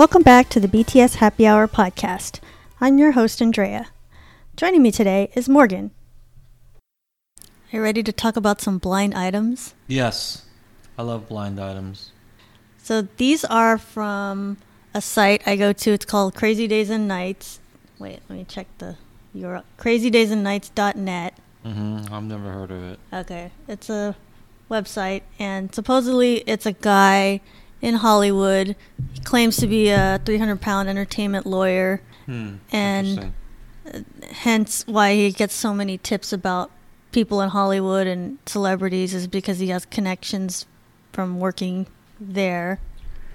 Welcome back to the BTS Happy Hour podcast. I'm your host, Andrea. Joining me today is Morgan. Are you ready to talk about some blind items? Yes, I love blind items. So these are from a site I go to. It's called Crazy Days and Nights. Wait, let me check the URL. CrazyDaysandNights.net. Mm-hmm. I've never heard of it. Okay, it's a website, and supposedly it's a guy in Hollywood. He claims to be a 300 pound entertainment lawyer, Hmm. And- hence why he gets so many tips about people in Hollywood and celebrities, is because he has connections from working there.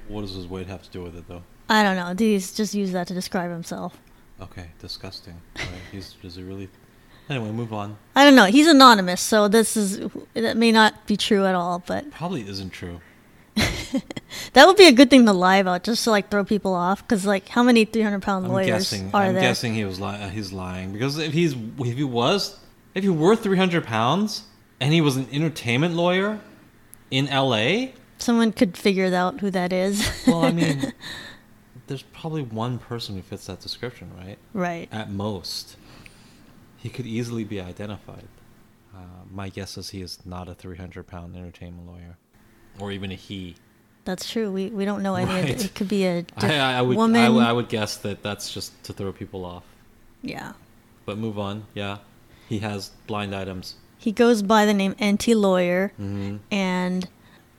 what does his weight have to do with it, though? I don't know. He's just used that to describe himself. Okay, disgusting. Right? He's does he really? Anyway, move on. I don't know. He's anonymous, so this is that may not be true at all, but Probably isn't true. That would be a good thing to lie about, just to like throw people off. Because like, how many 300 pound I'm lawyers guessing. are I'm there? guessing he was li- uh, he's lying because if he's if he was if he were 300 pounds and he was an entertainment lawyer in L.A. Someone could figure out who that is. Well, I mean, there's probably one person who fits that description, right? right. At most, he could easily be identified. Uh, my guess is he is not a 300 pound entertainment lawyer, or even a he. That's true. We we don't know any. of Right. it. Could be a diff- I, I, I would woman. I, I would guess that that's just to throw people off. yeah. But move on. Yeah, he has blind items. He goes by the name NT Lawyer, hmm and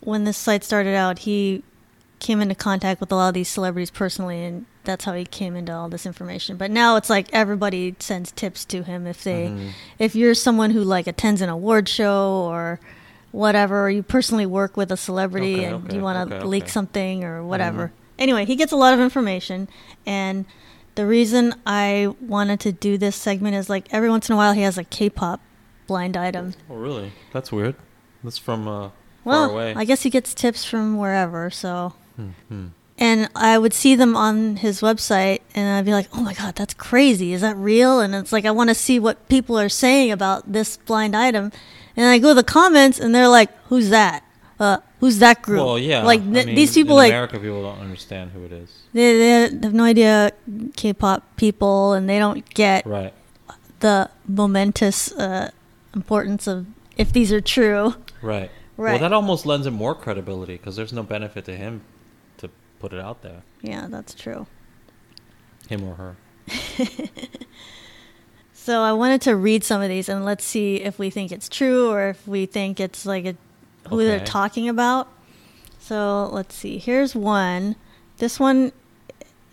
when this site started out, he came into contact with a lot of these celebrities personally, and that's how he came into all this information. But now it's like everybody sends tips to him if they, Mhm. if you're someone who like attends an award show or whatever, you personally work with a celebrity Okay, and okay, you want to okay, leak something or whatever. Mhm. Anyway, he gets a lot of information, and the reason I wanted to do this segment is like every once in a while he has a K-pop blind item. Oh, really? That's weird. That's from uh, Well, far away. I guess he gets tips from wherever, so. Hmm, hmm. And I would see them on his website, and I'd be like, "Oh my god, that's crazy! Is that real?" And it's like I want to see what people are saying about this blind item, and I go to the comments, and they're like, "Who's that? Uh, who's that group?" Well, yeah. like I mean, these people, like America, people don't understand who it is. they, they have no idea K-pop people, and they don't get Right. the momentous uh, importance of if these are true. Right. Right. Well, that almost lends him more credibility because there's no benefit to him to put it out there, Yeah, that's true. him or her. So I wanted to read some of these and let's see if we think it's true or if we think it's like a, who they're talking about. So let's see. Here's one. This one,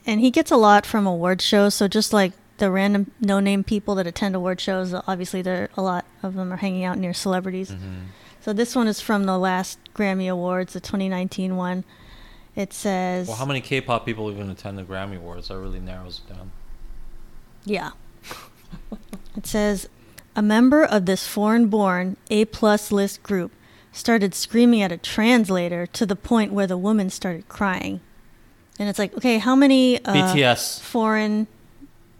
and he gets a lot from award shows. So just like the random no-name people that attend award shows, obviously there a lot of them are hanging out near celebrities. Mhm. So this one is from the last Grammy Awards, the 2019 one. It says, Well, how many K-pop people even attend the Grammy Awards? That really narrows it down. Yeah. it says a member of this foreign-born A plus list group started screaming at a translator to the point where the woman started crying. And it's like, okay, how many uh, BTS. foreign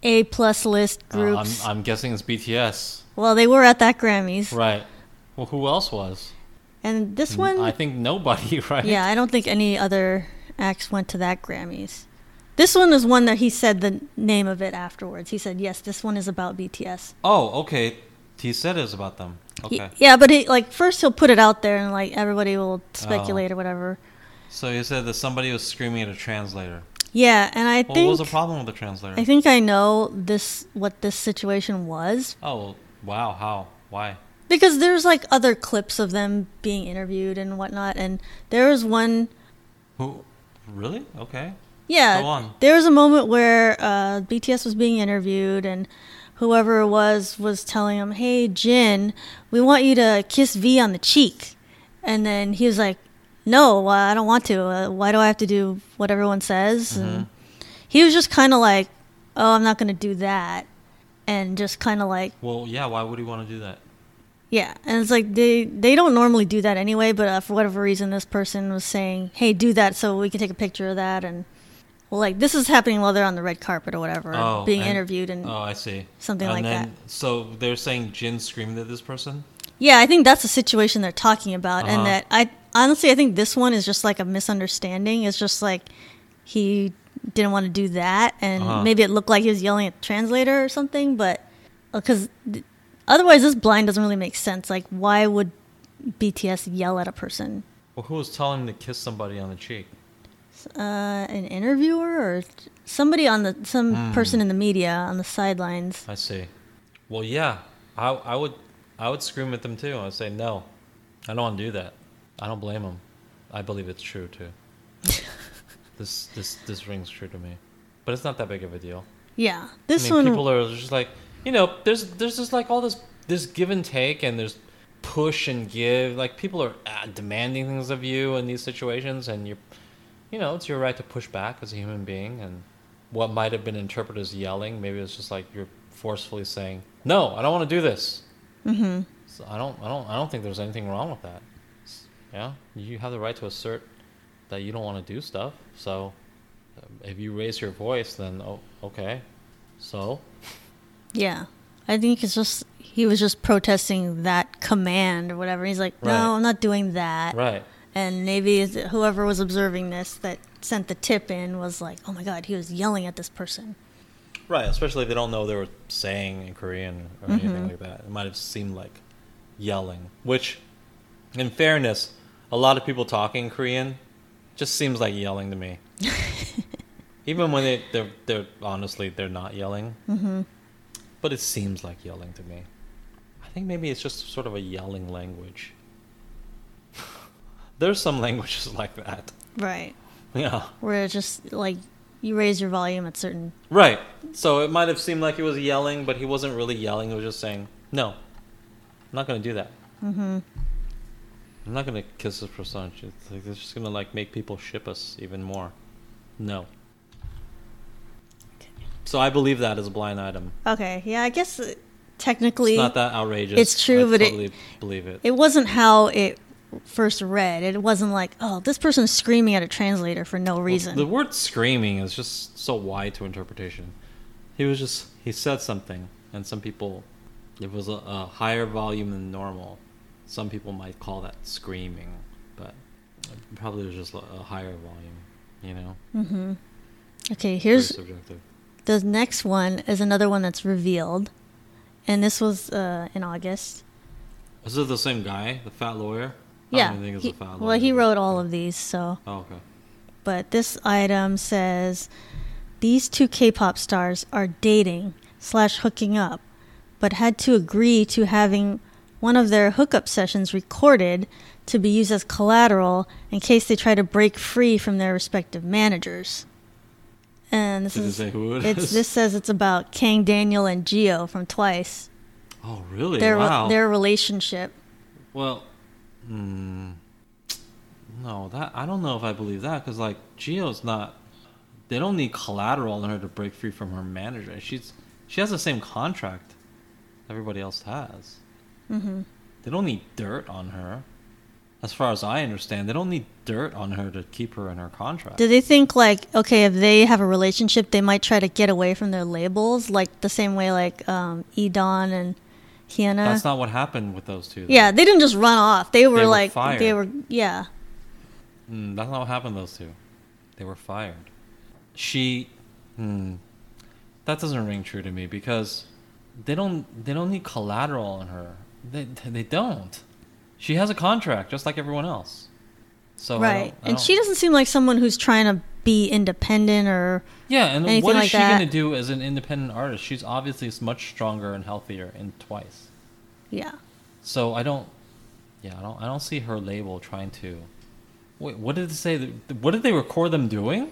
A plus list Uh, groups? I'm, I'm guessing it's BTS. well, they were at that Grammys, Right. Well, who else was? and this one, I think nobody, right? yeah, I don't think any other acts went to that Grammys. This one is one that he said the name of it afterwards. He said, "Yes, this one is about BTS." Oh, okay. He said it was about them. He- Okay. yeah, but he like first he'll put it out there and like everybody will speculate Oh. or whatever. So he said that somebody was screaming at a translator. Yeah, and I Well, what was the problem with the translator? I think I know this what this situation was oh, wow. How? Why? because there's like other clips of them being interviewed and whatnot, and there was one. Who? Really? Okay. Yeah, there was a moment where uh, BTS was being interviewed and. Whoever it was was telling him, "Hey Jin, we want you to kiss V on the cheek," and then he was like, "No, uh, I don't want to. Uh, why do I have to do what everyone says?" And he was just kind of like, "Oh, I'm not going to do that," and just kind of like, Well, yeah. Why would he want to do that? yeah. And it's like they they don't normally do that anyway, but uh, for whatever reason, this person was saying, "Hey, do that so we can take a picture of that," and well, like this is happening while they're on the red carpet or whatever, Oh, being and- interviewed, and Oh, I see. Something and like then, that. So they're saying Jin screamed at this person. yeah, I think that's the situation they're talking about, Uh-huh. and that I honestly I think this one is just like a misunderstanding. It's just like he didn't want to do that, and Uh-huh. maybe it looked like he was yelling at the translator or something. But because otherwise, this blind doesn't really make sense. Like, why would BTS yell at a person? Well, who was telling him to kiss somebody on the cheek? Uh, an interviewer or somebody on the some Hmm. person in the media on the sidelines. I see. Well, yeah, I, I would I would scream at them too. I'd say no, I don't want to do that. I don't blame them. I believe it's true too. this this this rings true to me, but it's not that big of a deal. Yeah, this I mean, one. people are just like, you know, there's there's just like all this this give and take, and there's push and give. Like people are uh, demanding things of you in these situations, and you're, you know, it's your right to push back as a human being. And what might have been interpreted as yelling, maybe it's just like you're forcefully saying, "No, I don't want to do this." hmm So I don't, I don't, I don't think there's anything wrong with that. Yeah, you have the right to assert that you don't want to do stuff. So uh, if you raise your voice, then oh, okay. So Yeah, I think it's just he was just protesting that command or whatever. He's like, no, Right. I'm not doing that. right. And maybe whoever was observing this that sent the tip in was like, oh my god, he was yelling at this person. Right, especially if they don't know they were saying in Korean or anything like that. It might have seemed like yelling, which, in fairness, a lot of people talking Korean just seems like yelling to me. Even when they, they're, they're honestly, they're not yelling. hmm But it seems like yelling to me. I think maybe it's just sort of a yelling language. There's some languages like that. Right, Yeah. where it's just like you raise your volume at certain. Right. So it might have seemed like he was yelling, but he wasn't really yelling. He was just saying, "No, I'm not going to do that. Mm-hmm. I'm not going to kiss this person. It's, like, it's just going to like make people ship us even more. No." So I believe that is a blind item. Okay, yeah, I guess uh, technically It's not that outrageous. It's true, I but it- totally believe it. it wasn't how it first read. It wasn't like, oh, this person's screaming at a translator for no reason. The word screaming is just so wide to interpretation. He was just he said something, and some people, it was a, a higher volume than normal. Some people might call that screaming, but it probably was just a higher volume. You know, hmm Okay, here's the next one is another one that's revealed, and this was uh, in August. Is it the same guy, the fat lawyer? Yeah, don't even think it's he- well, he wrote all of these, so. Oh, okay. But this item says these two K-pop stars are dating slash hooking up, but had to agree to having one of their hookup sessions recorded to be used as collateral in case they try to break free from their respective managers. And this Did it is it it's is? this says it's about Kang Daniel and Jihyo from Twice. Oh, really? Their wow. their relationship. Well, hmm, no, that I don't know if I believe that because like Jihyo's not. They don't need collateral in her to break free from her manager. She's she has the same contract everybody else has. hmm They don't need dirt on her. As far as I understand, they don't need dirt on her to keep her in her contract. Do they think like okay, if they have a relationship, they might try to get away from their labels, like the same way like um, E'Dawn and Hyuna? That's not what happened with those two. though. yeah, they didn't just run off. They were were like they were yeah. Mm, that's not what happened to those two. They were fired. She, hmm, that doesn't ring true to me because they don't they don't need collateral on her. They they don't. She has a contract just like everyone else. So I right. don't- I And don't- she doesn't seem like someone who's trying to be independent or yeah. And anything what is like she gonna do as an independent artist? She's obviously much stronger and healthier in twice. yeah. So I don't. Yeah, I don't. I don't see her label trying to. Wait, what did it say? What did they record them doing?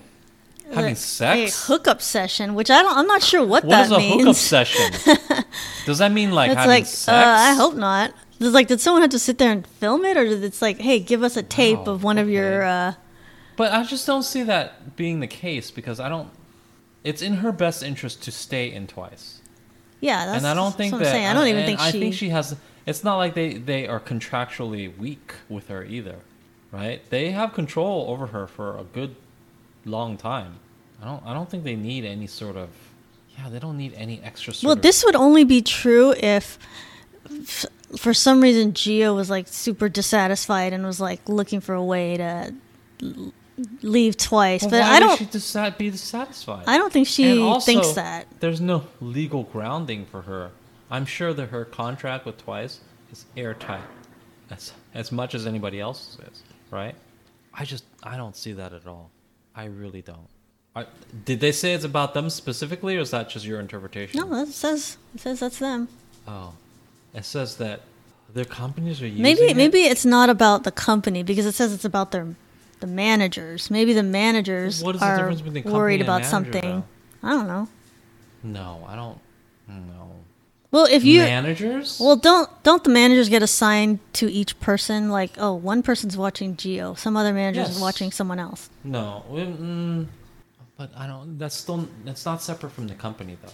Having sex? A hookup session, which I don't I'm not sure what, What that is a means. hookup session? Does that mean like it's having like sex? uh, I hope not. It's like did someone have to sit there and film it or did it's like, hey, give us a tape Wow, of one of your uh But I just don't see that being the case because I don't. It's in her best interest to stay in twice, yeah, that's and I don't think that. I don't even think I she, think she has. It's not like they they are contractually weak with her either, right? They have control over her for a good long time. I don't. I don't think they need any sort of. Yeah, they don't need any extra. Well, this would only be true if, for some reason, Jihyo was like super dissatisfied and was like looking for a way to l- leave twice, Well, but I don't. she disa- be dissatisfied? I don't think she also, thinks that. There's no legal grounding for her. I'm sure that her contract with Twice is airtight, as as much as anybody else's is, right? I just I don't see that at all. I really don't. I, did they say it's about them specifically, or is that just your interpretation? No, it says it says that's them. Oh, it says that their companies are using Maybe it? maybe it's not about the company because it says it's about their the managers. Maybe the managers What is the are difference between company worried about manager, something. I don't know. No, I don't. No. Well, if you managers? well don't don't the managers get assigned to each person? Like oh, one person's watching Jihyo, some other manager is Yes. watching someone else. No, mm, but I don't. That's still. That's not separate from the company, though.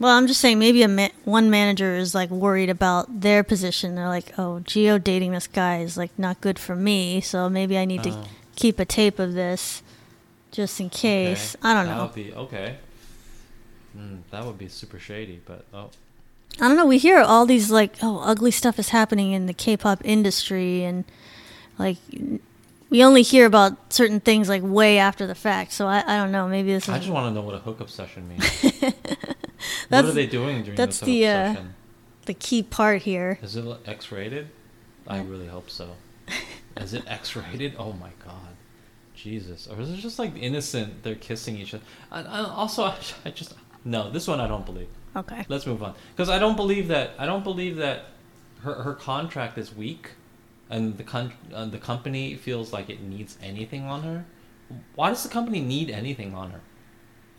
Well, I'm just saying maybe a ma- one manager is like worried about their position. They're like, oh, Jihyo dating this guy is like not good for me, so maybe I need to Oh. keep a tape of this just in case. Okay, I don't That know. would be okay. Mm, that would be super shady, but oh, I don't know. We hear all these like, oh, ugly stuff is happening in the K-pop industry, and like we only hear about certain things like way after the fact. So I, I don't know. Maybe this is I just want to know what a hookup session means. what are they doing during that's the, uh, session? the key part here. Is it X-rated? I really hope so. Is it X-rated? Oh my god, Jesus! Or is it just like innocent? They're kissing each other. I, I, also, I, I just no. This one I don't believe. Okay. Let's move on because I don't believe that. I don't believe that her her contract is weak, and the con- uh, the company feels like it needs anything on her. Why does the company need anything on her?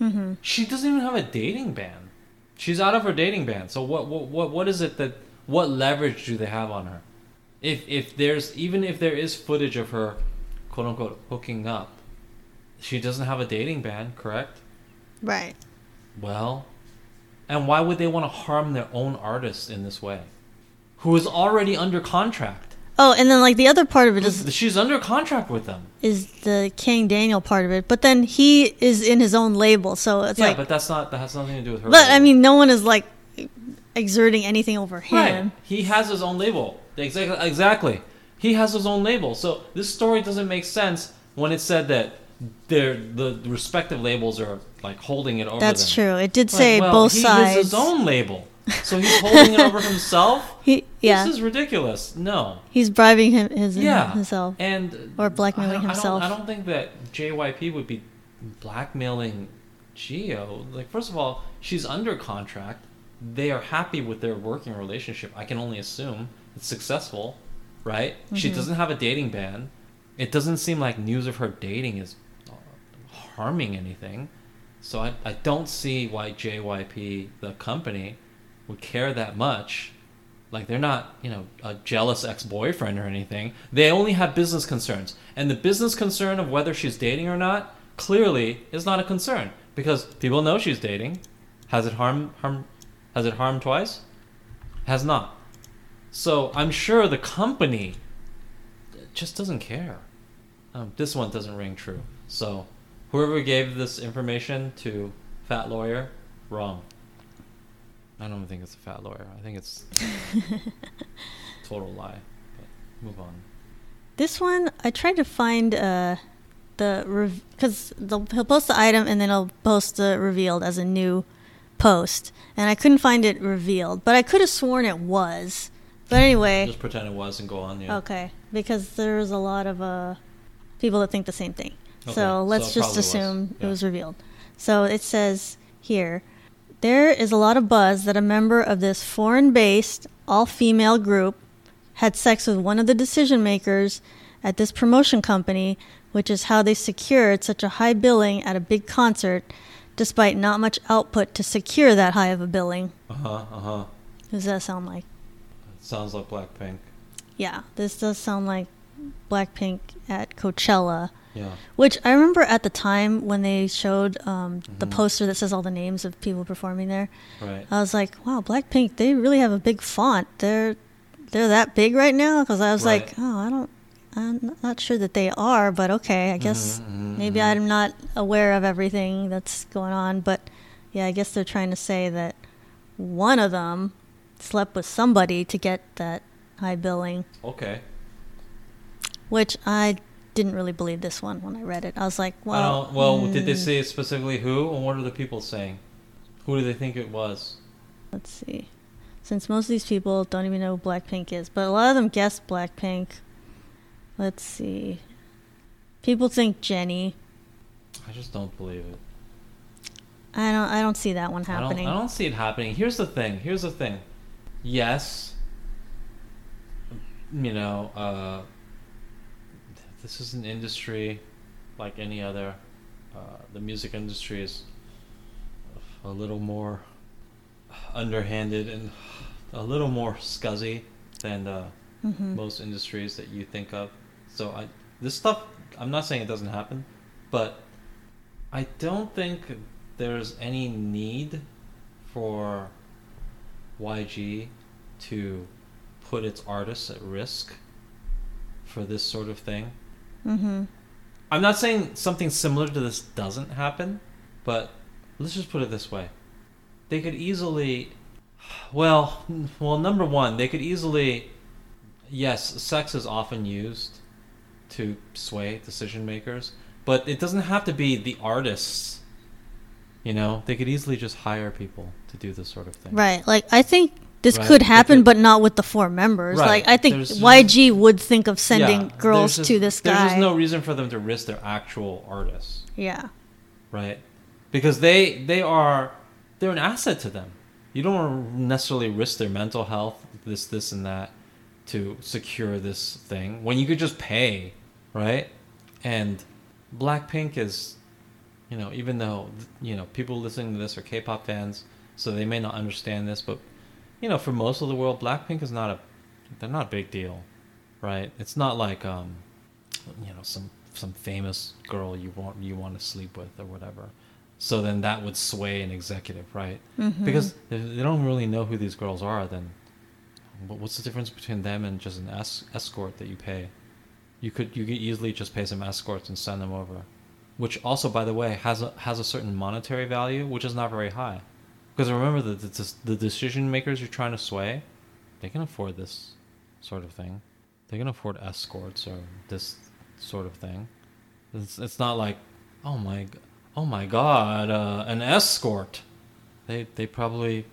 Mm-hmm. She doesn't even have a dating ban. She's out of her dating ban. So what what what what is it that what leverage do they have on her? If if there's even if there is footage of her quote unquote hooking up, she doesn't have a dating ban, correct? Right. Well, and why would they want to harm their own artist in this way? Who is already under contract? Oh, and then like the other part of it is She's under contract with them. is the Kang Daniel part of it, but then he is in his own label, so it's yeah, like. but that's not that has nothing to do with her. But I mean, no one is like exerting anything over him. Right. He has his own label. Exactly. Exactly. He has his own label. So this story doesn't make sense when it said that their the respective labels are like holding it over. That's them. true. It did Like, say well, both he sides. has his own label, so he's holding it over himself. He, yeah, This is ridiculous. No. he's bribing him his Yeah. himself. And Or blackmailing I himself. I don't, I don't think that JYP would be blackmailing Jihyo. Like, first of all, she's under contract. They are happy with their working relationship. I can only assume it's successful, right? She Mhm. doesn't have a dating ban. It doesn't seem like news of her dating is harming anything. So I, I don't see why JYP, the company, would care that much. Like they're not, you know, a jealous ex-boyfriend or anything. They only have business concerns. And the business concern of whether she's dating or not clearly is not a concern because people know she's dating. Has it harmed harm has it harmed twice? Has not. So I'm sure the company just doesn't care. Um, this one doesn't ring true. So whoever gave this information to Fat Lawyer, wrong. I don't think it's a fat lawyer. I think it's total lie. But move on. This one, I tried to find uh, the because he'll post the item and then he'll post the revealed as a new post, and I couldn't find it revealed, but I could have sworn it was. But anyway, Just pretend it was and go on. Yeah. okay, because there's a lot of uh, people that think the same thing. Okay, So let's so just probably was. assume it was revealed. So it says here there is a lot of buzz that a member of this foreign based, all female group had sex with one of the decision makers at this promotion company, which is how they secured such a high billing at a big concert, despite not much output to secure that high of a billing. Uh huh. Uh huh. Does that sound like? Sounds like Blackpink. Yeah, this does sound like Blackpink at Coachella. Yeah. Which I remember at the time when they showed um, the Mhm. poster that says all the names of people performing there. Right. I was like, "Wow, Blackpink! They really have a big font. They're they're that big right now." Because I was Right. like, "Oh, I don't, I'm not sure that they are, but okay, I guess Mhm, mhm, maybe mhm. I'm not aware of everything that's going on." But yeah, I guess they're trying to say that one of them slept with somebody to get that high billing, Okay. which I didn't really believe this one when I read it. I was like, well, well, did they mm, say specifically who, and what are the people saying? Who do they think it was? Let's see. Since most of these people don't even know who Blackpink is, but a lot of them guessed Blackpink. Let's see. People think Jennie. I just don't believe it. I don't. I don't see that one I don't, happening. I don't see it happening. Here's the thing. Here's the thing. Yes. You know, uh, this is an industry like any other. Uh, the music industry is a little more underhanded and a little more scuzzy than uh, Mhm. most industries that you think of. So I this stuff I'm not saying it doesn't happen, but I don't think there's any need for YG to put its artists at risk for this sort of thing. Mhm. I'm not saying something similar to this doesn't happen, but let's just put it this way. They could easily well, well number 1, they could easily yes, sex is often used to sway decision makers, but it doesn't have to be the artists. You know, they could easily just hire people to do this sort of thing. Right. Like I think this Right, could happen, but not with the four members. Right, Like I think there's just- YG would think of sending Yeah, girls there's to just- this There's guy. just no reason for them to risk their actual artists. yeah. right? Because they they are they're an asset to them. You don't necessarily risk their mental health, this this and that, to secure this thing when you could just pay, right? And Blackpink is, you know, even though you know people listening to this are K-pop fans, so they may not understand this, but you know, for most of the world, Blackpink is not a they're not a big deal, right? It's not like um, you know, some some famous girl you want you want to sleep with or whatever. So then that would sway an executive, right? Mhm. Because if they don't really know who these girls are, then what's the difference between them and just an es- escort that you pay? You could you could easily just pay some escorts and send them over, which also, by the way, has a has a certain monetary value, which is not very high. Because remember, the the, the decision makers you're trying to sway, they can afford this sort of thing. They can afford escorts or this sort of thing. It's it's not like, oh my, oh my God, uh, an escort. They they probably,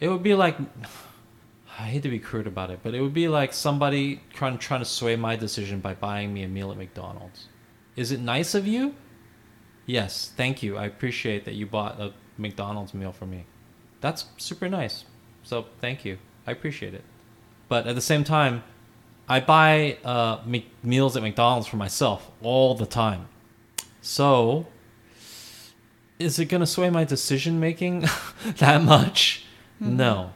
it would be like, I hate to be crude about it, but it would be like somebody trying trying to sway my decision by buying me a meal at McDonald's. Is it nice of you? Yes, thank you. I appreciate that you bought a McDonald's meal for me. That's super nice. So thank you. I appreciate it. But at the same time, I buy uh, meals at McDonald's for myself all the time. So, is it going to sway my decision making that much? No.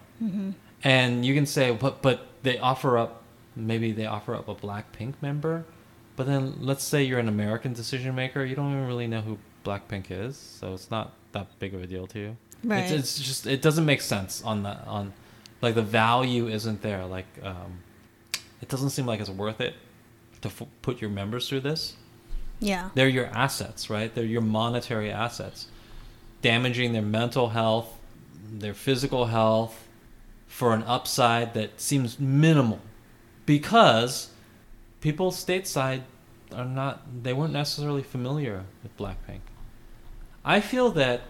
And you can say, but but they offer up, maybe they offer up a Blackpink member, but then let's say you're an American decision maker, you don't even really know who Blackpink is, so it's not that big of a deal to you. Right. It's, it's just it doesn't make sense on the on, like the value isn't there. Like um, it doesn't seem like it's worth it to f- put your members through this. Yeah. They're your assets, right? They're your monetary assets, damaging their mental health, their physical health, for an upside that seems minimal, because people stateside are not they weren't necessarily familiar with Blackpink. I feel that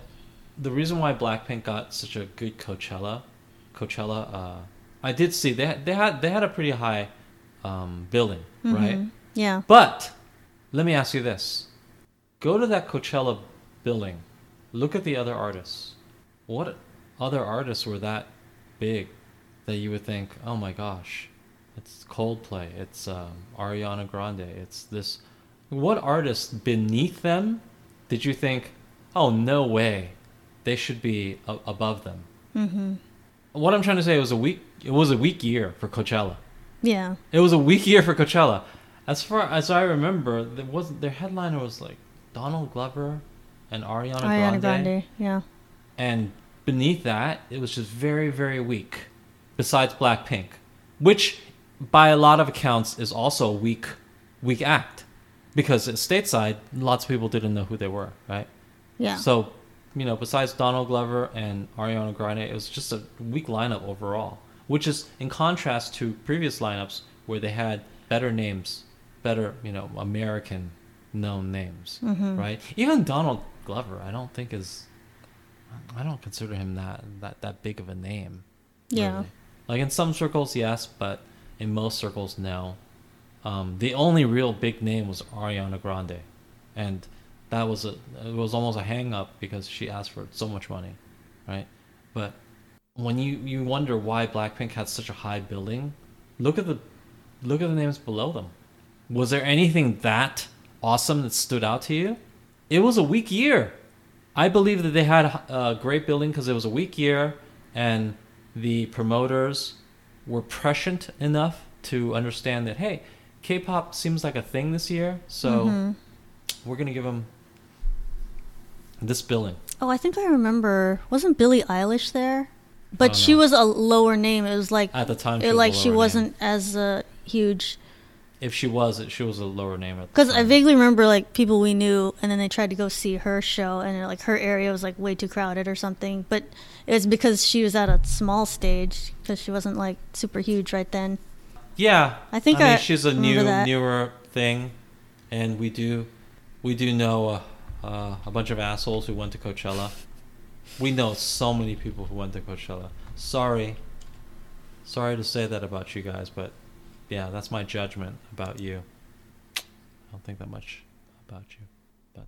the reason why Blackpink got such a good Coachella, Coachella, uh, I did see they had, they had they had a pretty high um, billing, right? Mhm. Yeah. But let me ask you this: Go to that Coachella building, look at the other artists. What other artists were that big that you would think, oh my gosh, it's Coldplay, it's um, Ariana Grande, it's this. What artists beneath them did you think, oh no way, they should be a- above them? Mhm. What I'm trying to say it was a weak. It was a weak year for Coachella. Yeah. It was a weak year for Coachella. As far as I remember, there wasn't their headliner was like Donald Glover and Ariana, Ariana Grande, Grande. Yeah. and beneath that, it was just very very weak. Besides Blackpink, which by a lot of accounts is also a weak weak act, because at stateside, lots of people didn't know who they were, right? Yeah. So, you know, besides Donald Glover and Ariana Grande, it was just a weak lineup overall, which is in contrast to previous lineups where they had better names better, you know, American known names, Mm-hmm. right? Even Donald Glover, I don't think is, I don't consider him that that that big of a name. Yeah. really. Like in some circles, yes, but in most circles, no. Um, the only real big name was Ariana Grande, and that was a it was almost a hang up because she asked for so much money, right? But when you you wonder why Blackpink had such a high billing, look at the look at the names below them. Was there anything that awesome that stood out to you? It was a weak year. I believe that they had a great billing because it was a weak year, and the promoters were prescient enough to understand that hey, K-pop seems like a thing this year, so Mhm. we're gonna give them this billing. Oh, I think I remember. Wasn't Billie Eilish there? But she was a lower name. It was like At the time, it, like she wasn't as uh, huge. If she was, she was a lower name. at Because I vaguely remember like people we knew, and then they tried to go see her show, and like her area was like way too crowded or something. But it was because she was at a small stage because she wasn't like super huge right then. Yeah, I think I mean, I she's a new, that. newer thing, and we do, we do know uh, uh, a bunch of assholes who went to Coachella. We know so many people who went to Coachella. Sorry, sorry to say that about you guys, but yeah, that's my judgment about you. I don't think that much about you, but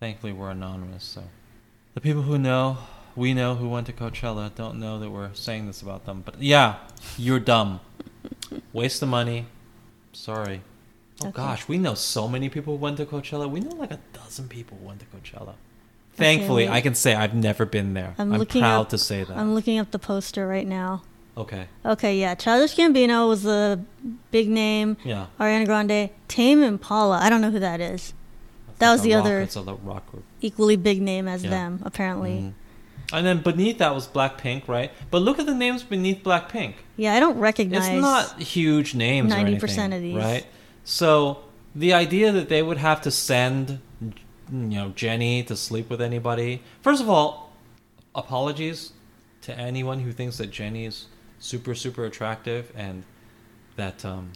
thankfully we're anonymous. So the people who know, we know who went to Coachella, don't know that we're saying this about them. But yeah, you're dumb. Waste the money. Sorry. Oh Okay. gosh, we know so many people who went to Coachella. We know like a dozen people who went to Coachella. Thankfully, wait. I can say I've never been there. I'm I'm, looking proud up- to say that. I'm looking up the poster right now. okay. Okay, yeah, Childish Gambino was the big name. Yeah. Ariana Grande, Tame Impala. I don't know who that is. That was the rock- other- It's a rock group. Equally big name as Yeah. them, apparently. Mhm. And then beneath that was Blackpink, right? But look at the names beneath Blackpink. Yeah, I don't recognize. It's not huge names. 90% or anything, of these. right? So the idea that they would have to send, you know, Jennie to sleep with anybody. First of all, apologies to anyone who thinks that Jennie is super super attractive and that um,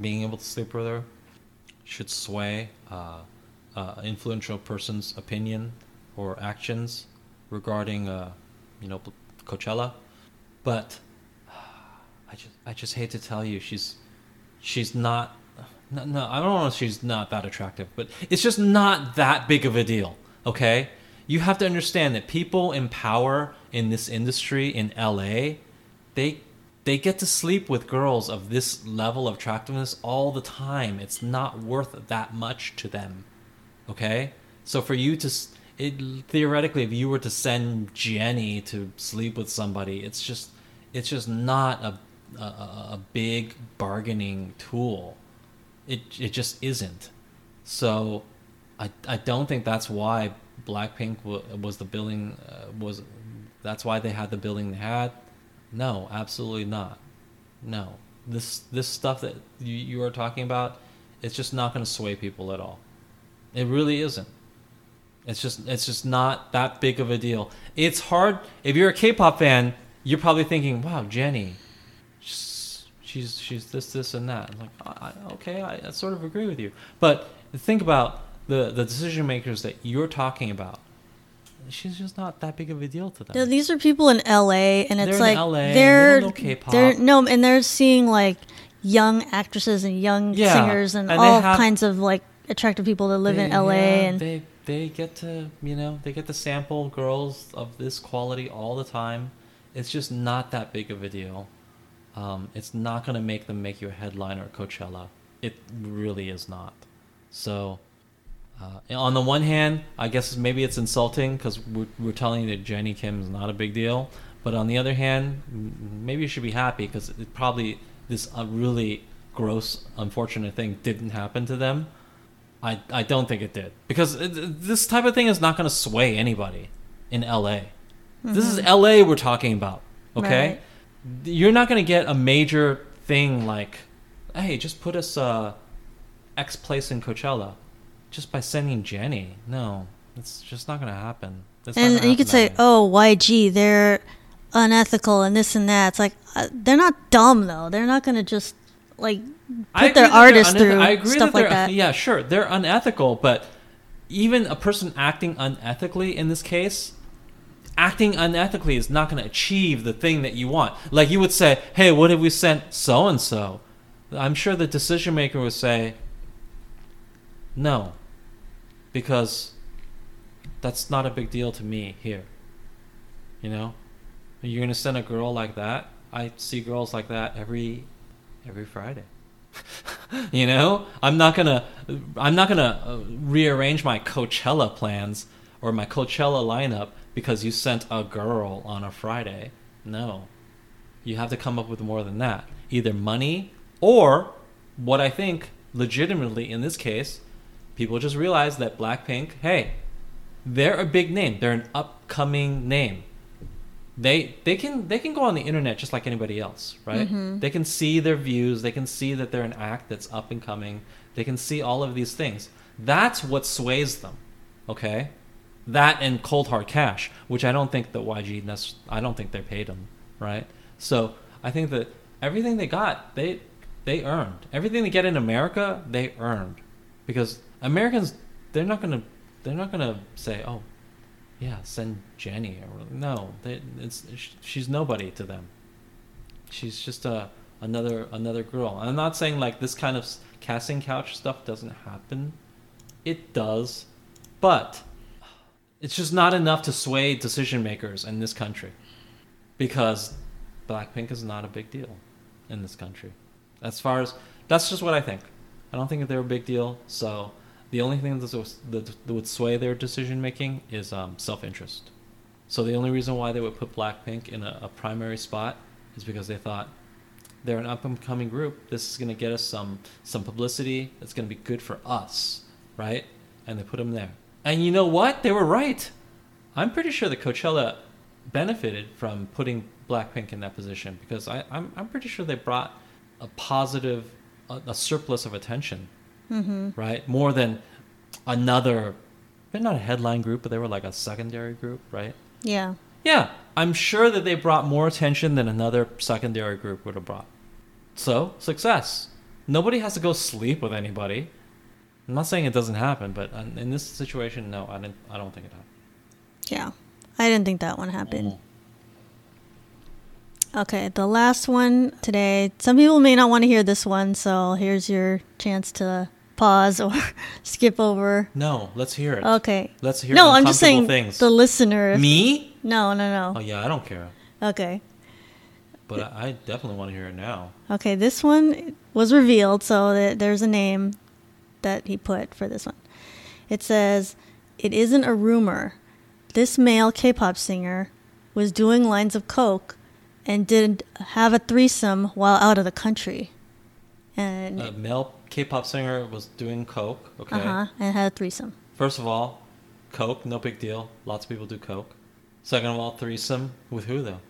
being able to sleep with her should sway uh, uh, influential person's opinion or actions regarding, uh, you know, Coachella. But I just I just hate to tell you she's she's not no, no I don't know if she's not that attractive, but it's just not that big of a deal, okay? You have to understand that people in power in this industry in LA, they they get to sleep with girls of this level of attractiveness all the time. It's not worth that much to them. Okay? So for you to it theoretically if you were to send Jennie to sleep with somebody, it's just it's just not a a, a a big bargaining tool. It it just isn't. So I I don't think that's why Blackpink wa- was the billing uh, was that's why they had the billing they had. No, absolutely not. No. This this stuff that you, you are talking about, it's just not going to sway people at all. It really isn't. It's just it's just not that big of a deal. It's hard if you're a K-pop fan. You're probably thinking, "Wow, Jennie, she's she's, this this and that." I'm like, I, I- okay, I, I sort of agree with you. But think about the the decision makers that you're talking about. She's just not that big of a deal to them. No, these are people in LA, and it's They're in like LA, they they're K-pop. they're no, and they're seeing like young actresses and young Yeah, singers and, and all have- kinds of like attractive people that live in LA, yeah, and they they get to you know they get to sample girls of this quality all the time. It's just not that big of a deal. Um, it's not going to make them make you a headliner at Coachella. It really is not. So, uh, on the one hand, I guess maybe it's insulting because we're, we're telling you that Jennie Kim is not a big deal. But on the other hand, maybe you should be happy because it probably this uh, really gross, unfortunate thing didn't happen to them. I, I don't think it did because it, this type of thing is not going to sway anybody in LA. This is LA we're talking about, okay? Right. You're not going to get a major thing like, hey, just put us uh, X place in Coachella just by sending Jennie. No, it's just not going to happen. And you could say, oh, YG, they're unethical and this and that. It's like uh, they're not dumb though. They're not gonna just like put their artists through I agree stuff that like that. Yeah, sure, they're unethical, but even a person acting unethically in this case, acting unethically is not going to achieve the thing that you want. Like you would say, "Hey, what if we sent so and so?" I'm sure the decision maker would say, "No," because that's not a big deal to me here. You know, Are you're going to send a girl like that. I see girls like that every every Friday. you know, I'm not gonna I'm not gonna uh, rearrange my Coachella plans or my Coachella lineup because you sent a girl on a Friday. No, you have to come up with more than that. Either money or what I think legitimately in this case, people just realize that Blackpink, hey, they're a big name. They're an upcoming name they they can they can go on the internet just like anybody else, right? Mm-hmm. They can see their views, they can see that they're an act that's up and coming. They can see all of these things. That's what sways them. Okay? That and cold hard cash, which I don't think that YG nec- I don't think they paid them, right? So, I think that everything they got, they they earned. Everything they get in America, they earned. Because Americans they're not to they're not to say, "Oh, yeah, send Jennie. Or, no, they, it's she's nobody to them. She's just a another another girl. I'm not saying like this kind of casting couch stuff doesn't happen. It does, but it's just not enough to sway decision makers in this country because Blackpink is not a big deal in this country. As far as that's just what I think. I don't think they're a big deal. So the only thing that would sway their decision making is um, self interest. So the only reason why they would put Blackpink in a, a primary spot is because they thought they're an up and coming group. This is going to get us some some publicity. It's going to be good for us, right? And they put them there. And you know what? They were right. I'm pretty sure that Coachella benefited from putting Blackpink in that position because I, I'm I'm pretty sure they brought a positive, a, a surplus of attention, Mm-hmm. right? More than another. They're not a headline group, but they were like a secondary group, right? Yeah. Yeah, I'm sure that they brought more attention than another secondary group would have brought. So, success. Nobody has to go sleep with anybody. I'm not saying it doesn't happen, but uh, in this situation, no, I didn't. I don't think it happened. Yeah. I didn't think that one happened. Mhm. Okay, the last one today. Some people may not want to hear this one, so here's your chance to pause or skip over. No, let's hear it. Okay. Let's hear it. no, I'm just saying things. the listener. Me? No, no, no. Oh yeah, I don't care, Okay. but I, I definitely want to hear it now. Okay, this one was revealed, so that there's a name that he put for this one. It says, "It isn't a rumor. This male K-pop singer was doing lines of coke and did have a threesome while out of the country." And A male K-pop singer was doing coke. Okay. uh-huh, and had a threesome. First of all, coke, no big deal. Lots of people do coke. Second of all, threesome with who though?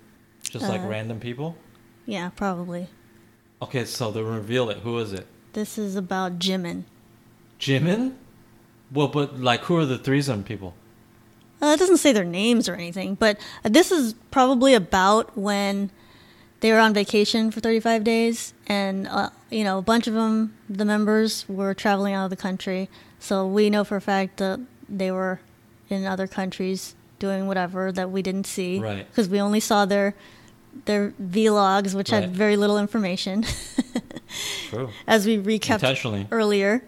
Just like Uh, random people. Yeah, probably. Okay, so they reveal it. Who is it? This is about Jimin. Jimin? Well, but like, who are the threesome people? Uh, it doesn't say their names or anything, but this is probably about when they were on vacation for 35 days, and uh, you know a bunch of them, the members, were traveling out of the country. So we know for a fact that they were in other countries doing whatever that we didn't see, Right. Because we only saw their their vlogs, which Right. had very little information, True. as we recapped Intentionally. earlier.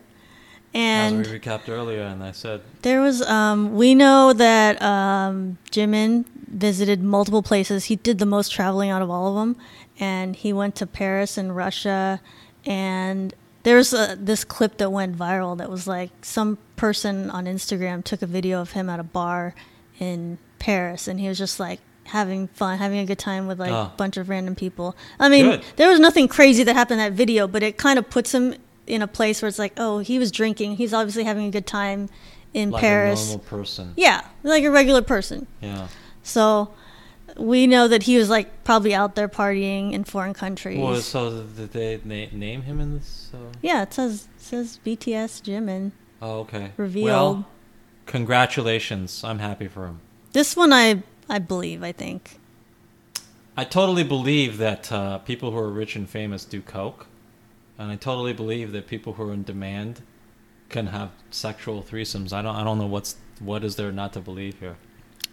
And As we recapped earlier, and I said, There was, um, we know that um, Jimin visited multiple places. He did the most traveling out of all of them, and he went to Paris and Russia. And there's a, this clip that went viral that was like some person on Instagram took a video of him at a bar in Paris, and he was just like having fun, having a good time with like a bunch of random people. I mean, Good. there was nothing crazy that happened in that video, but it kind of puts him in a place where it's like, oh, he was drinking. He's obviously having a good time in like Paris. a normal person. Yeah, like a regular person. Yeah. So we know that he was like probably out there partying in foreign countries. Well, so did they na- name him in this? Uh... yeah, it says it says BTS Jimin. Oh, okay. Revealed. Well, congratulations. I'm happy for him. This one I I believe. I think. I totally believe that uh, people who are rich and famous do coke. And I totally believe that people who are in demand can have sexual threesomes. I don't I don't know what's what is there not to believe here.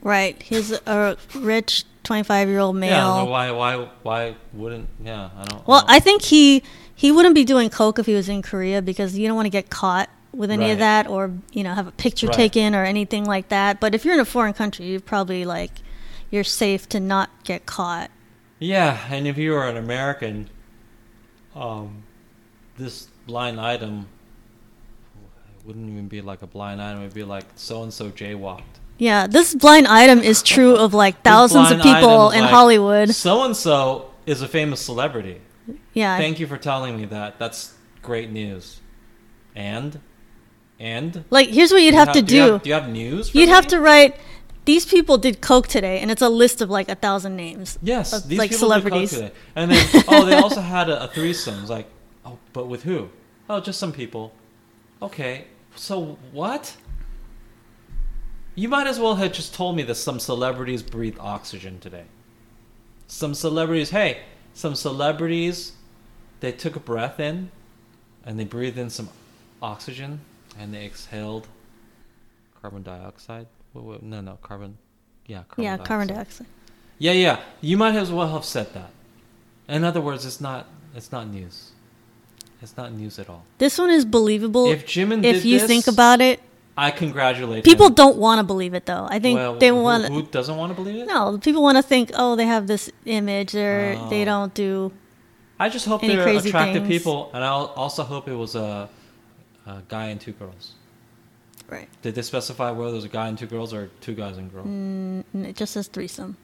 Right. He's a rich 25 year old male. Yeah. Why why why wouldn't yeah I don't. Well, I, don't, I think he he wouldn't be doing coke if he was in Korea because you don't want to get caught with any Right. of that or you know have a picture Right. taken or anything like that. But if you're in a foreign country, you're probably like you're safe to not get caught. Yeah, and if you were an American, um, this blind item wouldn't even be like a blind item. It'd be like so and so jaywalked. Yeah, this blind item is true of like thousands of people in like, Hollywood. So and so is a famous celebrity. Yeah. Thank you for telling me that. That's great news. And, and like here's what you'd you have to do. You do. have, do you have news? For You'd have to write these people did coke today and it's a list of like a thousand names. Yes, of, these like people did coke celebrities. today. And then, oh, they also had a, a threesome. It's like, oh, but with who? Oh, just some people. Okay, so what? You might as well have just told me that some celebrities breathe oxygen today. Some celebrities, hey, some celebrities, they took a breath in, and they breathed in some oxygen, and they exhaled carbon dioxide. Wait, wait, no, no, carbon. Yeah, carbon yeah, dioxide. carbon dioxide. Yeah, yeah. You might as well have said that. In other words, it's not it's not news. It's not news at all. This one is believable If Jimin if did you this, think about it. I congratulate People him. don't want to believe it though. I think well, they want Who, doesn't want to believe it? No, people want to think, oh, they have this image, or they Oh. don't do. I just hope they're attractive things. people, and I also hope it was a, a guy and two girls. Right. Did they specify whether it was a guy and two girls or two guys and girls? Mm, it just says threesome.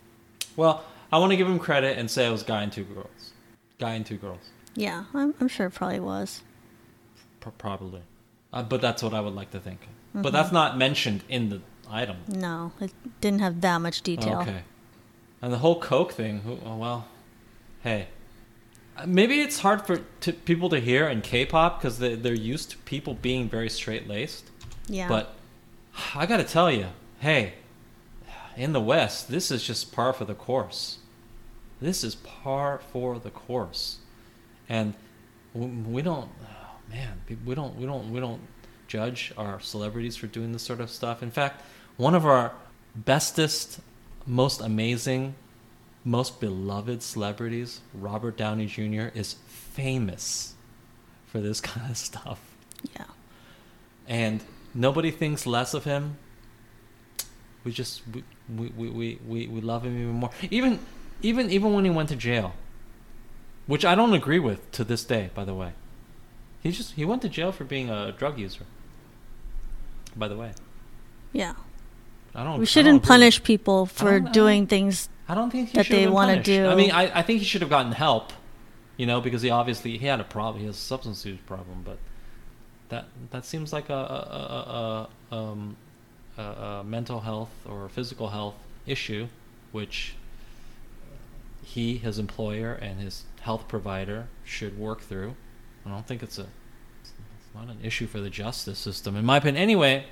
Well, I want to give him credit and say it was guy and two girls. Guy and two girls, Yeah, I'm, I'm sure it probably was. P- probably. Uh, but that's what I would like to think. Mm-hmm. But that's not mentioned in the item. No, it didn't have that much detail. Okay. And the whole Coke thing, who- oh, well, hey. Uh, Maybe it's hard for to, people to hear in K-pop because they, they're used to people being very straight-laced. Yeah. But I got to tell you, hey, in the West, this is just par for the course. This is par for the course, and we, don't, oh, man, we don't, we don't, we don't judge our celebrities for doing this sort of stuff. In fact, one of our bestest, most amazing, most beloved celebrities, Robert Downey Jr., is famous for this kind of stuff yeah. and nobody thinks less of him. We just we we, we, we, we, we love him even more. Even even even when he went to jail, which I don't agree with to this day. By the way, he just he went to jail for being a drug user. By the way, Yeah. I don't. We don't shouldn't punish with- people for don't- don't- doing things. I don't think he that they wanna do. I mean, I, I think he should have gotten help, you know, because he obviously he had a problem. He has a substance use problem, but that that seems like a a, a, a, um, a, a mental health or physical health issue, which he, his employer, and his health provider should work through. I don't think it's a it's not an issue for the justice system, in my opinion. Anyway,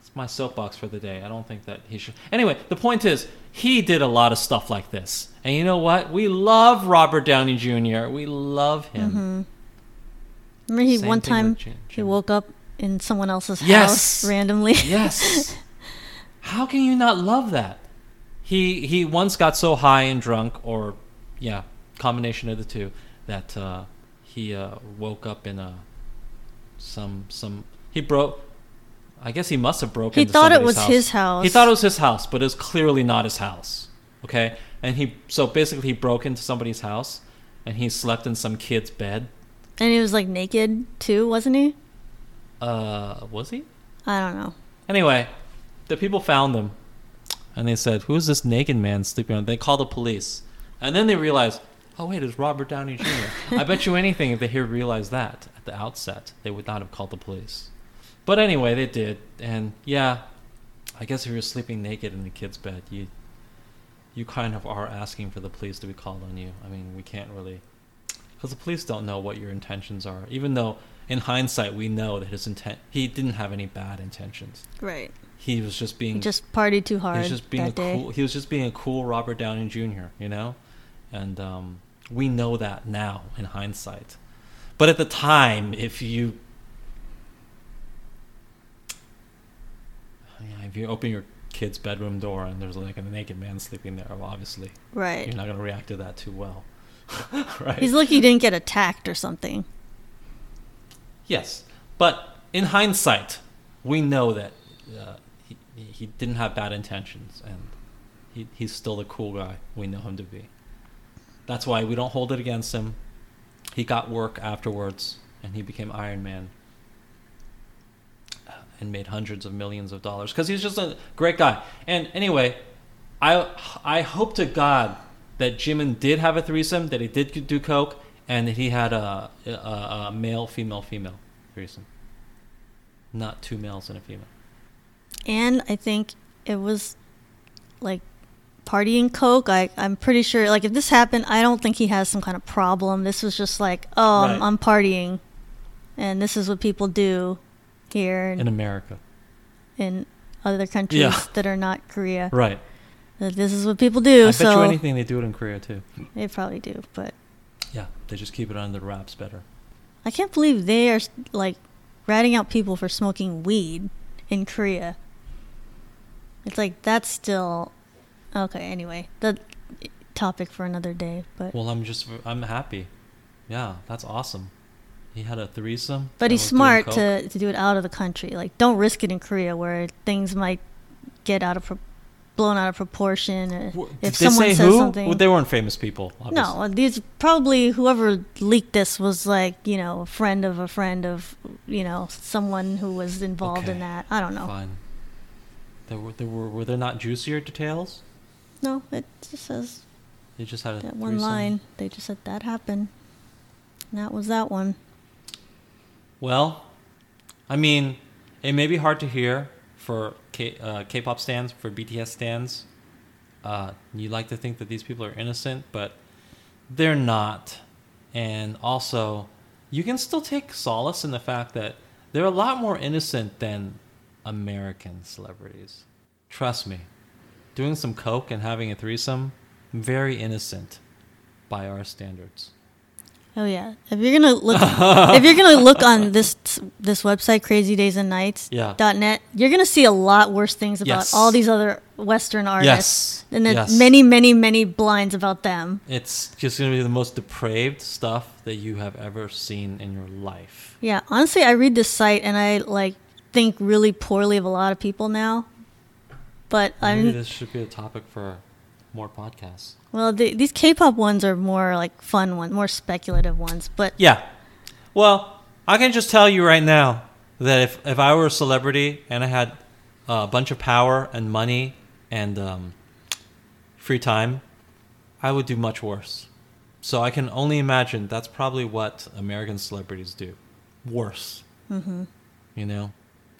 it's my soapbox for the day. I don't think that he should. Anyway, the point is, he did a lot of stuff like this. And you know what? We love Robert Downey Jr., we love him. hmm Remember, he Same one time Jim- he woke up in someone else's Yes. house randomly. Yes. How can you not love that? He he once got so high and drunk, or yeah, combination of the two, that uh, he uh, woke up in a some some he broke. I guess he must have broken. He thought it was his house. He thought it was his house, but it was clearly not his house. Okay, and he so basically he broke into somebody's house, and he slept in some kid's bed. and he was like naked too, wasn't he? Uh, was he? I don't know. Anyway, the people found him, and they said, "Who's this naked man sleeping on?" They called the police, and then they realized, "Oh wait, it's Robert Downey Jr." I bet you anything if they here realized that at the outset, they would not have called the police. But anyway, they did, and yeah, I guess if you're sleeping naked in the kid's bed, you you kind of are asking for the police to be called on you. I mean, we can't really, because the police don't know what your intentions are, even though. In hindsight, we know that his intent, he didn't have any bad intentions Right. he was just being He just party too hard. he was just being a day. cool he was just being a cool Robert Downey Jr. You know, and um, we know that now in hindsight. But at the time, if you yeah, if you open your kid's bedroom door and there's like a naked man sleeping there, well, obviously Right. you're not going to react to that too well, right? He's lucky he didn't get attacked or something. Yes, but in hindsight, we know that uh, he he didn't have bad intentions, and he he's still the cool guy we know him to be. That's why we don't hold it against him. He got work afterwards, and he became Iron Man, uh, and made hundreds of millions of dollars because he's just a great guy. And anyway, I I hope to God that Jimin did have a threesome, that he did do coke, and that he had a, a, a male, female, female threesome, not two males and a female. And I think it was like partying coke. I I'm pretty sure like if this happened, I don't think he has some kind of problem. This was just like, oh, I'm, I'm partying, and this is what people do here In America, in other countries Yeah. that are not Korea. right? This is what people do. I so bet you anything they do it in Korea too. they probably do, but Yeah, they just keep it under wraps better. I can't believe they are like ratting out people for smoking weed in Korea. It's like that's still okay. Anyway, the topic for another day. But Well, I'm just I'm happy. Yeah, that's awesome. He had a threesome. but he's smart to to do it out of the country. Like, don't risk it in Korea where things might get out of pro- blown out of proportion. uh, W- if they someone say says who? something, Well, they weren't famous people. Obviously. no, these probably whoever leaked this was like you know a friend of a friend of you know someone who was involved in that. I don't know. Fine. There were there were were there not juicier details? No, it just says They just had a that one line. They just said that happened. And that was that one. Well, I mean, it may be hard to hear for K, uh, K-pop stans, for BTS stans. Uh, you like to think that these people are innocent, but they're not. And also, you can still take solace in the fact that they're a lot more innocent than American celebrities. Trust me. Doing some coke and having a threesome, very innocent by our standards. Oh yeah. If you're gonna look, if you're gonna look on this this website, crazydaysandnights.net, Yeah. net, you're gonna see a lot worse things about Yes. all these other Western artists, Yes. and then Yes. many, many, many blinds about them. It's just going to be the most depraved stuff that you have ever seen in your life. Yeah, honestly, I read this site and I like think really poorly of a lot of people now. But Maybe I'm this should be a topic for more podcasts. well, the, these K-pop ones are more like fun ones, more speculative ones. But Yeah. Well, I can just tell you right now that if, if I were a celebrity and I had a bunch of power and money and um, free time, I would do much worse. So I can only imagine that's probably what American celebrities do. Worse. hmm You know,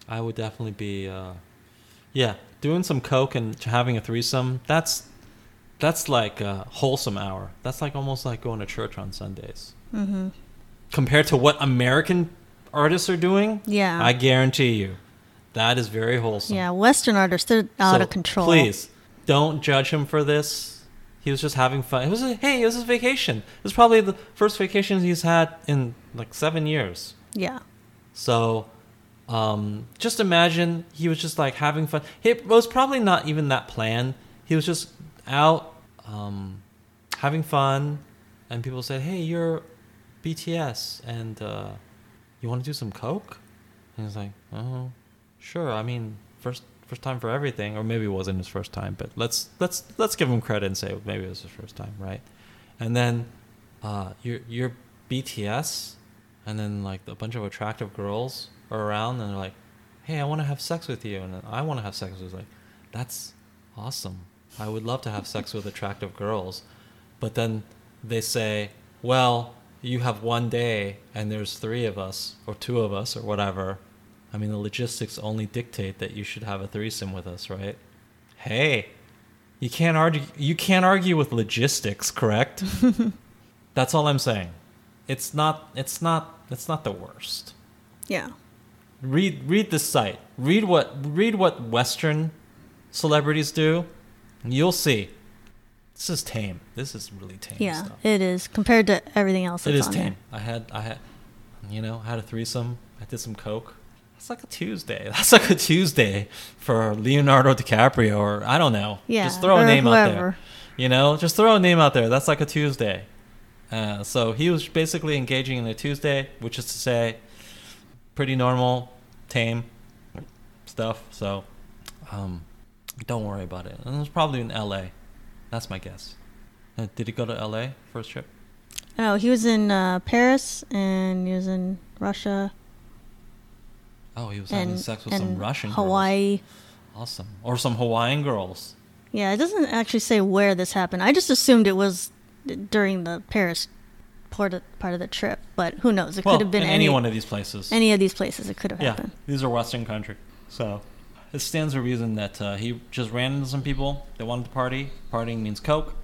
I would definitely be, uh, yeah, doing some coke and having a threesome. That's that's like a wholesome hour. That's like almost like going to church on Sundays. hmm Compared to what American artists are doing, yeah, I guarantee you, that is very wholesome. yeah, Western artists they're out So, of control. Please don't judge him for this. He was just having fun. It was a, hey, it was his vacation. It was probably the first vacation he's had in like seven years. Yeah, So, um, just imagine he was just like having fun. It was probably not even that planned. He was just out um, having fun, and people said, "Hey, you're BTS, and uh, you want to do some coke?" And he's like, "Oh, sure. I mean, first first time for everything, or maybe it wasn't his first time, but let's let's let's give him credit and say maybe it was his first time, right?" And then uh, you're you're BTS, and then like a bunch of attractive girls are around, and they're like, "Hey, I want to have sex with you," and I want to have sex with you. Like, that's awesome. I would love to have sex with attractive girls, but then they say, "Well, you have one day, and there's three of us, or two of us, or whatever." I mean, the logistics only dictate that you should have a threesome with us, right? Hey, you can't argue. You can't argue with logistics, correct? That's all I'm saying. It's not. It's not. It's not the worst. yeah, Read read the site. Read what read what Western celebrities do. and You'll see. This is tame. This is really tame yeah. stuff. It is compared to everything else. It is That's is on tame. I had I had You know, had a threesome. I did some coke. That's like a Tuesday. That's like a Tuesday for Leonardo DiCaprio, or I don't know. Yeah, just throw a name out there. whoever. You know, just throw a name out there. That's like a Tuesday. Uh, so he was basically engaging in a Tuesday, which is to say, pretty normal, tame stuff. So, um, don't worry about it. And it was probably in L.A. That's my guess. Uh, did he go to L.A. his trip? Oh, he was in uh, Paris and he was in Russia Oh, he was having sex with and some Russian girls. Hawaii. girls. Awesome. Or some Hawaiian girls. Yeah, it doesn't actually say where this happened. I just assumed it was during the Paris part of, part of the trip, but who knows? It well, could have been any, any one of these places. any of these places. It could have yeah, happened. these are Western country. So it stands to reason that uh, he just ran into some people that wanted to party. Partying means coke.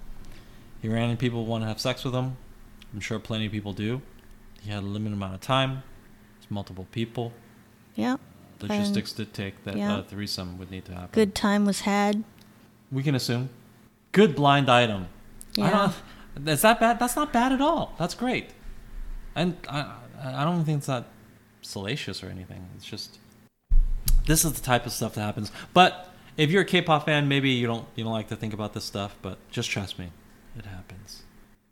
He ran into people who want to have sex with him. I'm sure plenty of people do. He had a limited amount of time. It's multiple people. Yeah, Logistics dictate that yeah. uh, threesome would need to happen. good time was had. We can assume. Good blind item. I Yeah. don't, is that bad? That's not bad at all. That's great. And I, I don't think it's that salacious or anything. It's just this is the type of stuff that happens. But if you're a K-pop fan, maybe you don't you don't like to think about this stuff. But just trust me, it happens.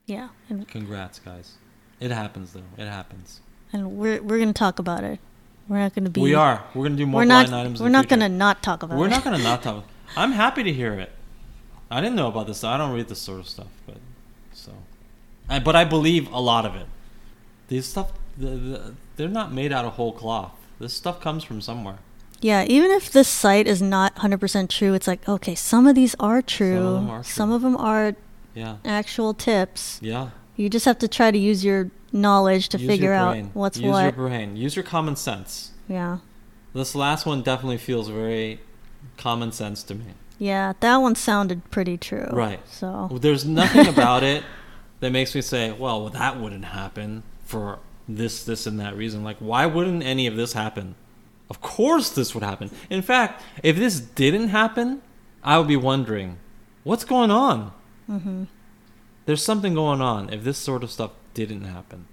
Yeah, and, Congrats, guys. It happens though. It happens. and we're we're gonna talk about it. We're not gonna be. we are. We're gonna do more We're blind not. items. We're not future. gonna not talk about it. We're not gonna not talk. I'm happy to hear it. I didn't know about this. I don't read this sort of stuff, but I, but I believe a lot of it. These stuff, the, the, they're not made out of whole cloth. This stuff comes from somewhere. Yeah, even if this site is not 100% true, it's like, okay, some of these are true. them are Some of them are Yeah, actual tips. yeah. You just have to try to use your knowledge to Use figure out what's Use what. your brain. Use your common sense. yeah. This last one definitely feels very common sense to me. Yeah, that one sounded pretty true. Right. So, There's nothing about it that makes me say, well, well, that wouldn't happen for this, this, and that reason. Like, why wouldn't any of this happen? Of course, this would happen. In fact, if this didn't happen, I would be wondering, what's going on? hmm There's something going on if this sort of stuff didn't happen.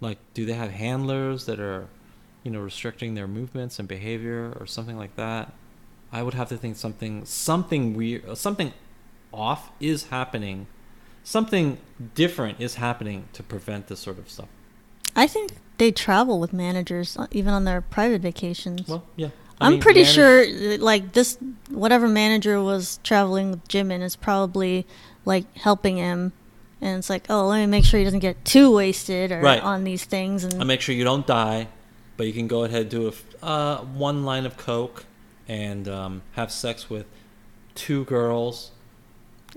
Like, do they have handlers that are, you know, restricting their movements and behavior or something like that? I would have to think something, something weird, something off is happening. Something different is happening to prevent this sort of stuff. I think they travel with managers uh, even on their private vacations. Well, yeah. I I'm mean, pretty manage- sure, uh, like this, whatever manager was traveling with Jimin is probably like helping him, and it's like, oh, let me make sure he doesn't get too wasted or Right. on these things, and I make sure you don't die, but you can go ahead and do a uh, one line of coke and um, have sex with two girls,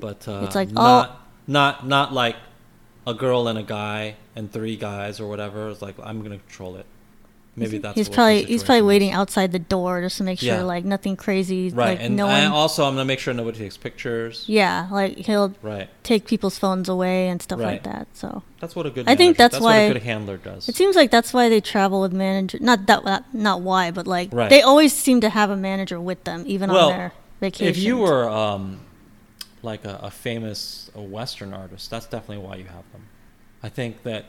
but uh, It's like, oh- not not like a girl and a guy and three guys or whatever. It's like I'm gonna control it. Maybe he's, that's he's what probably he's probably situation waiting is. outside the door just to make sure Yeah. like nothing crazy, Right, like and no I one, also I'm gonna make sure nobody takes pictures. yeah, like he'll Right, take people's phones away and stuff Right. like that. So that's what a good. I think that's what why- a good handler does. It seems like that's why they travel with manager. Not that, not, not why, but like Right. they always seem to have a manager with them, even well, on their vacation. if you were um, like a, a famous a Western artist, that's definitely why you have them. I think that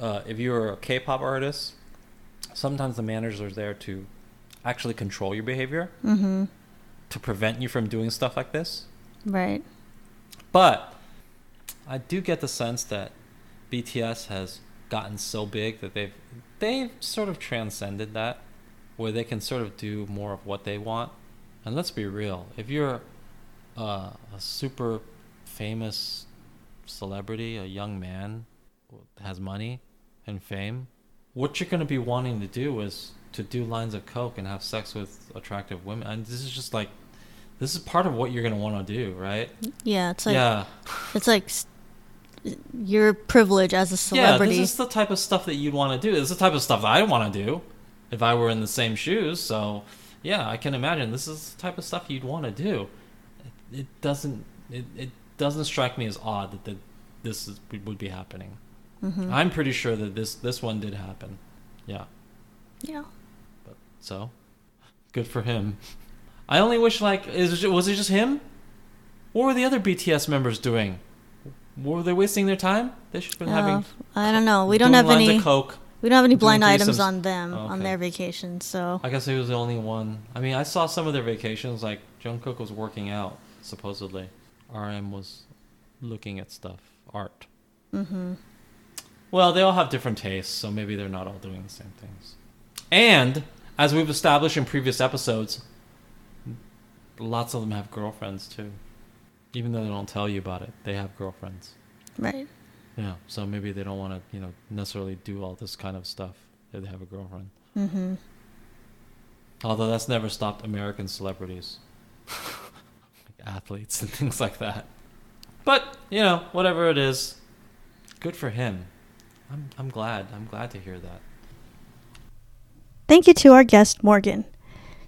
uh, if you're a K-pop artist, sometimes the managers are there to actually control your behavior hmm to prevent you from doing stuff like this. right, But I do get the sense that BTS has gotten so big that they've they've sort of transcended that, where they can sort of do more of what they want. And let's be real, if you're uh, a super famous celebrity, a young man has money and fame, what you're going to be wanting to do is to do lines of coke and have sex with attractive women. And this is just like this is part of what you're going to want to do, right? yeah, it's like yeah. it's like your privilege as a celebrity. Yeah, this is the type of stuff that you'd want to do. This is the type of stuff that I want to do if I were in the same shoes. So, yeah, I can imagine this is the type of stuff you'd want to do. It, doesn't it, it doesn't strike me as odd that, that this is, would be happening. Mhm. I'm pretty sure that this this one did happen. Yeah. yeah, But so good for him. I only wish like is was it just him? What were the other BTS members doing? Were they wasting their time? They should have been Uh, having I don't know. We don't have any. coke. We don't have any blind items on them Oh, on their vacation, so I guess he was the only one. I mean, I saw some of their vacations. Like Jungkook was working out supposedly. RM was looking at stuff, art. hmm Well, they all have different tastes, so maybe they're not all doing the same things. And as we've established in previous episodes, lots of them have girlfriends too. Even though they don't tell you about it, they have girlfriends. right. Yeah, so maybe they don't want to, you know, necessarily do all this kind of stuff if they have a girlfriend. Mm-hmm. Although that's never stopped American celebrities, athletes and things like that. But you know, whatever it is, good for him. I'm I'm glad. I'm glad to hear that. Thank you to our guest, Morgan.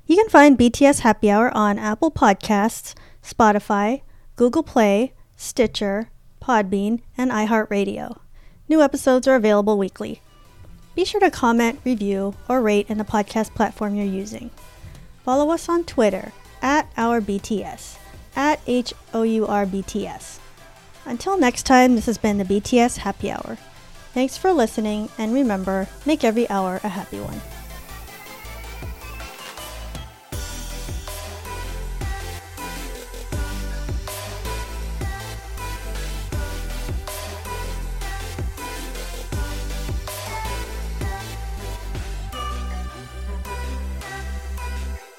You can find BTS Happy Hour on Apple Podcasts, Spotify, Google Play, Stitcher, Podbean, and iHeartRadio. New episodes are available weekly. Be sure to comment, review, or rate in the podcast platform you're using. Follow us on Twitter at HOURBTS, at HOURBTS. Until next time, this has been the BTS Happy Hour. Thanks for listening, and remember, make every hour a happy one.